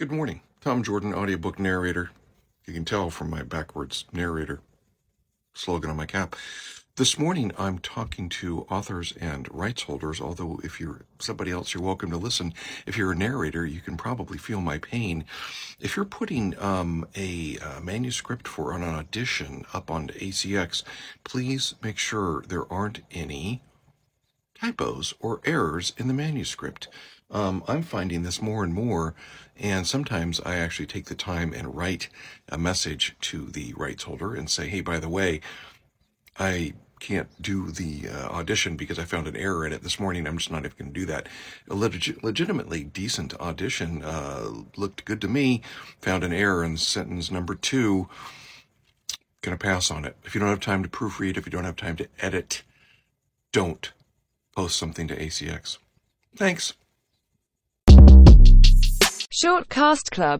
Good morning. Tom Jordan, audiobook narrator. You can tell from my backwards narrator slogan on my cap. This morning, I'm talking to authors and rights holders, although if you're somebody else, you're welcome to listen. If you're a narrator, you can probably feel my pain. If you're putting um, a, uh manuscript for an audition up on ACX, please make sure there aren't any typos or errors in the manuscript. Um, I'm finding this more and more, and sometimes I actually take the time and write a message to the rights holder and say, hey, by the way, I can't do the uh, audition because I found an error in it this morning. I'm just not even going to do that. A leg- legitimately decent audition uh, looked good to me. Found an error in sentence number two. Going to pass on it. If you don't have time to proofread, if you don't have time to edit, don't post something to ACX. Thanks. Short Cast Club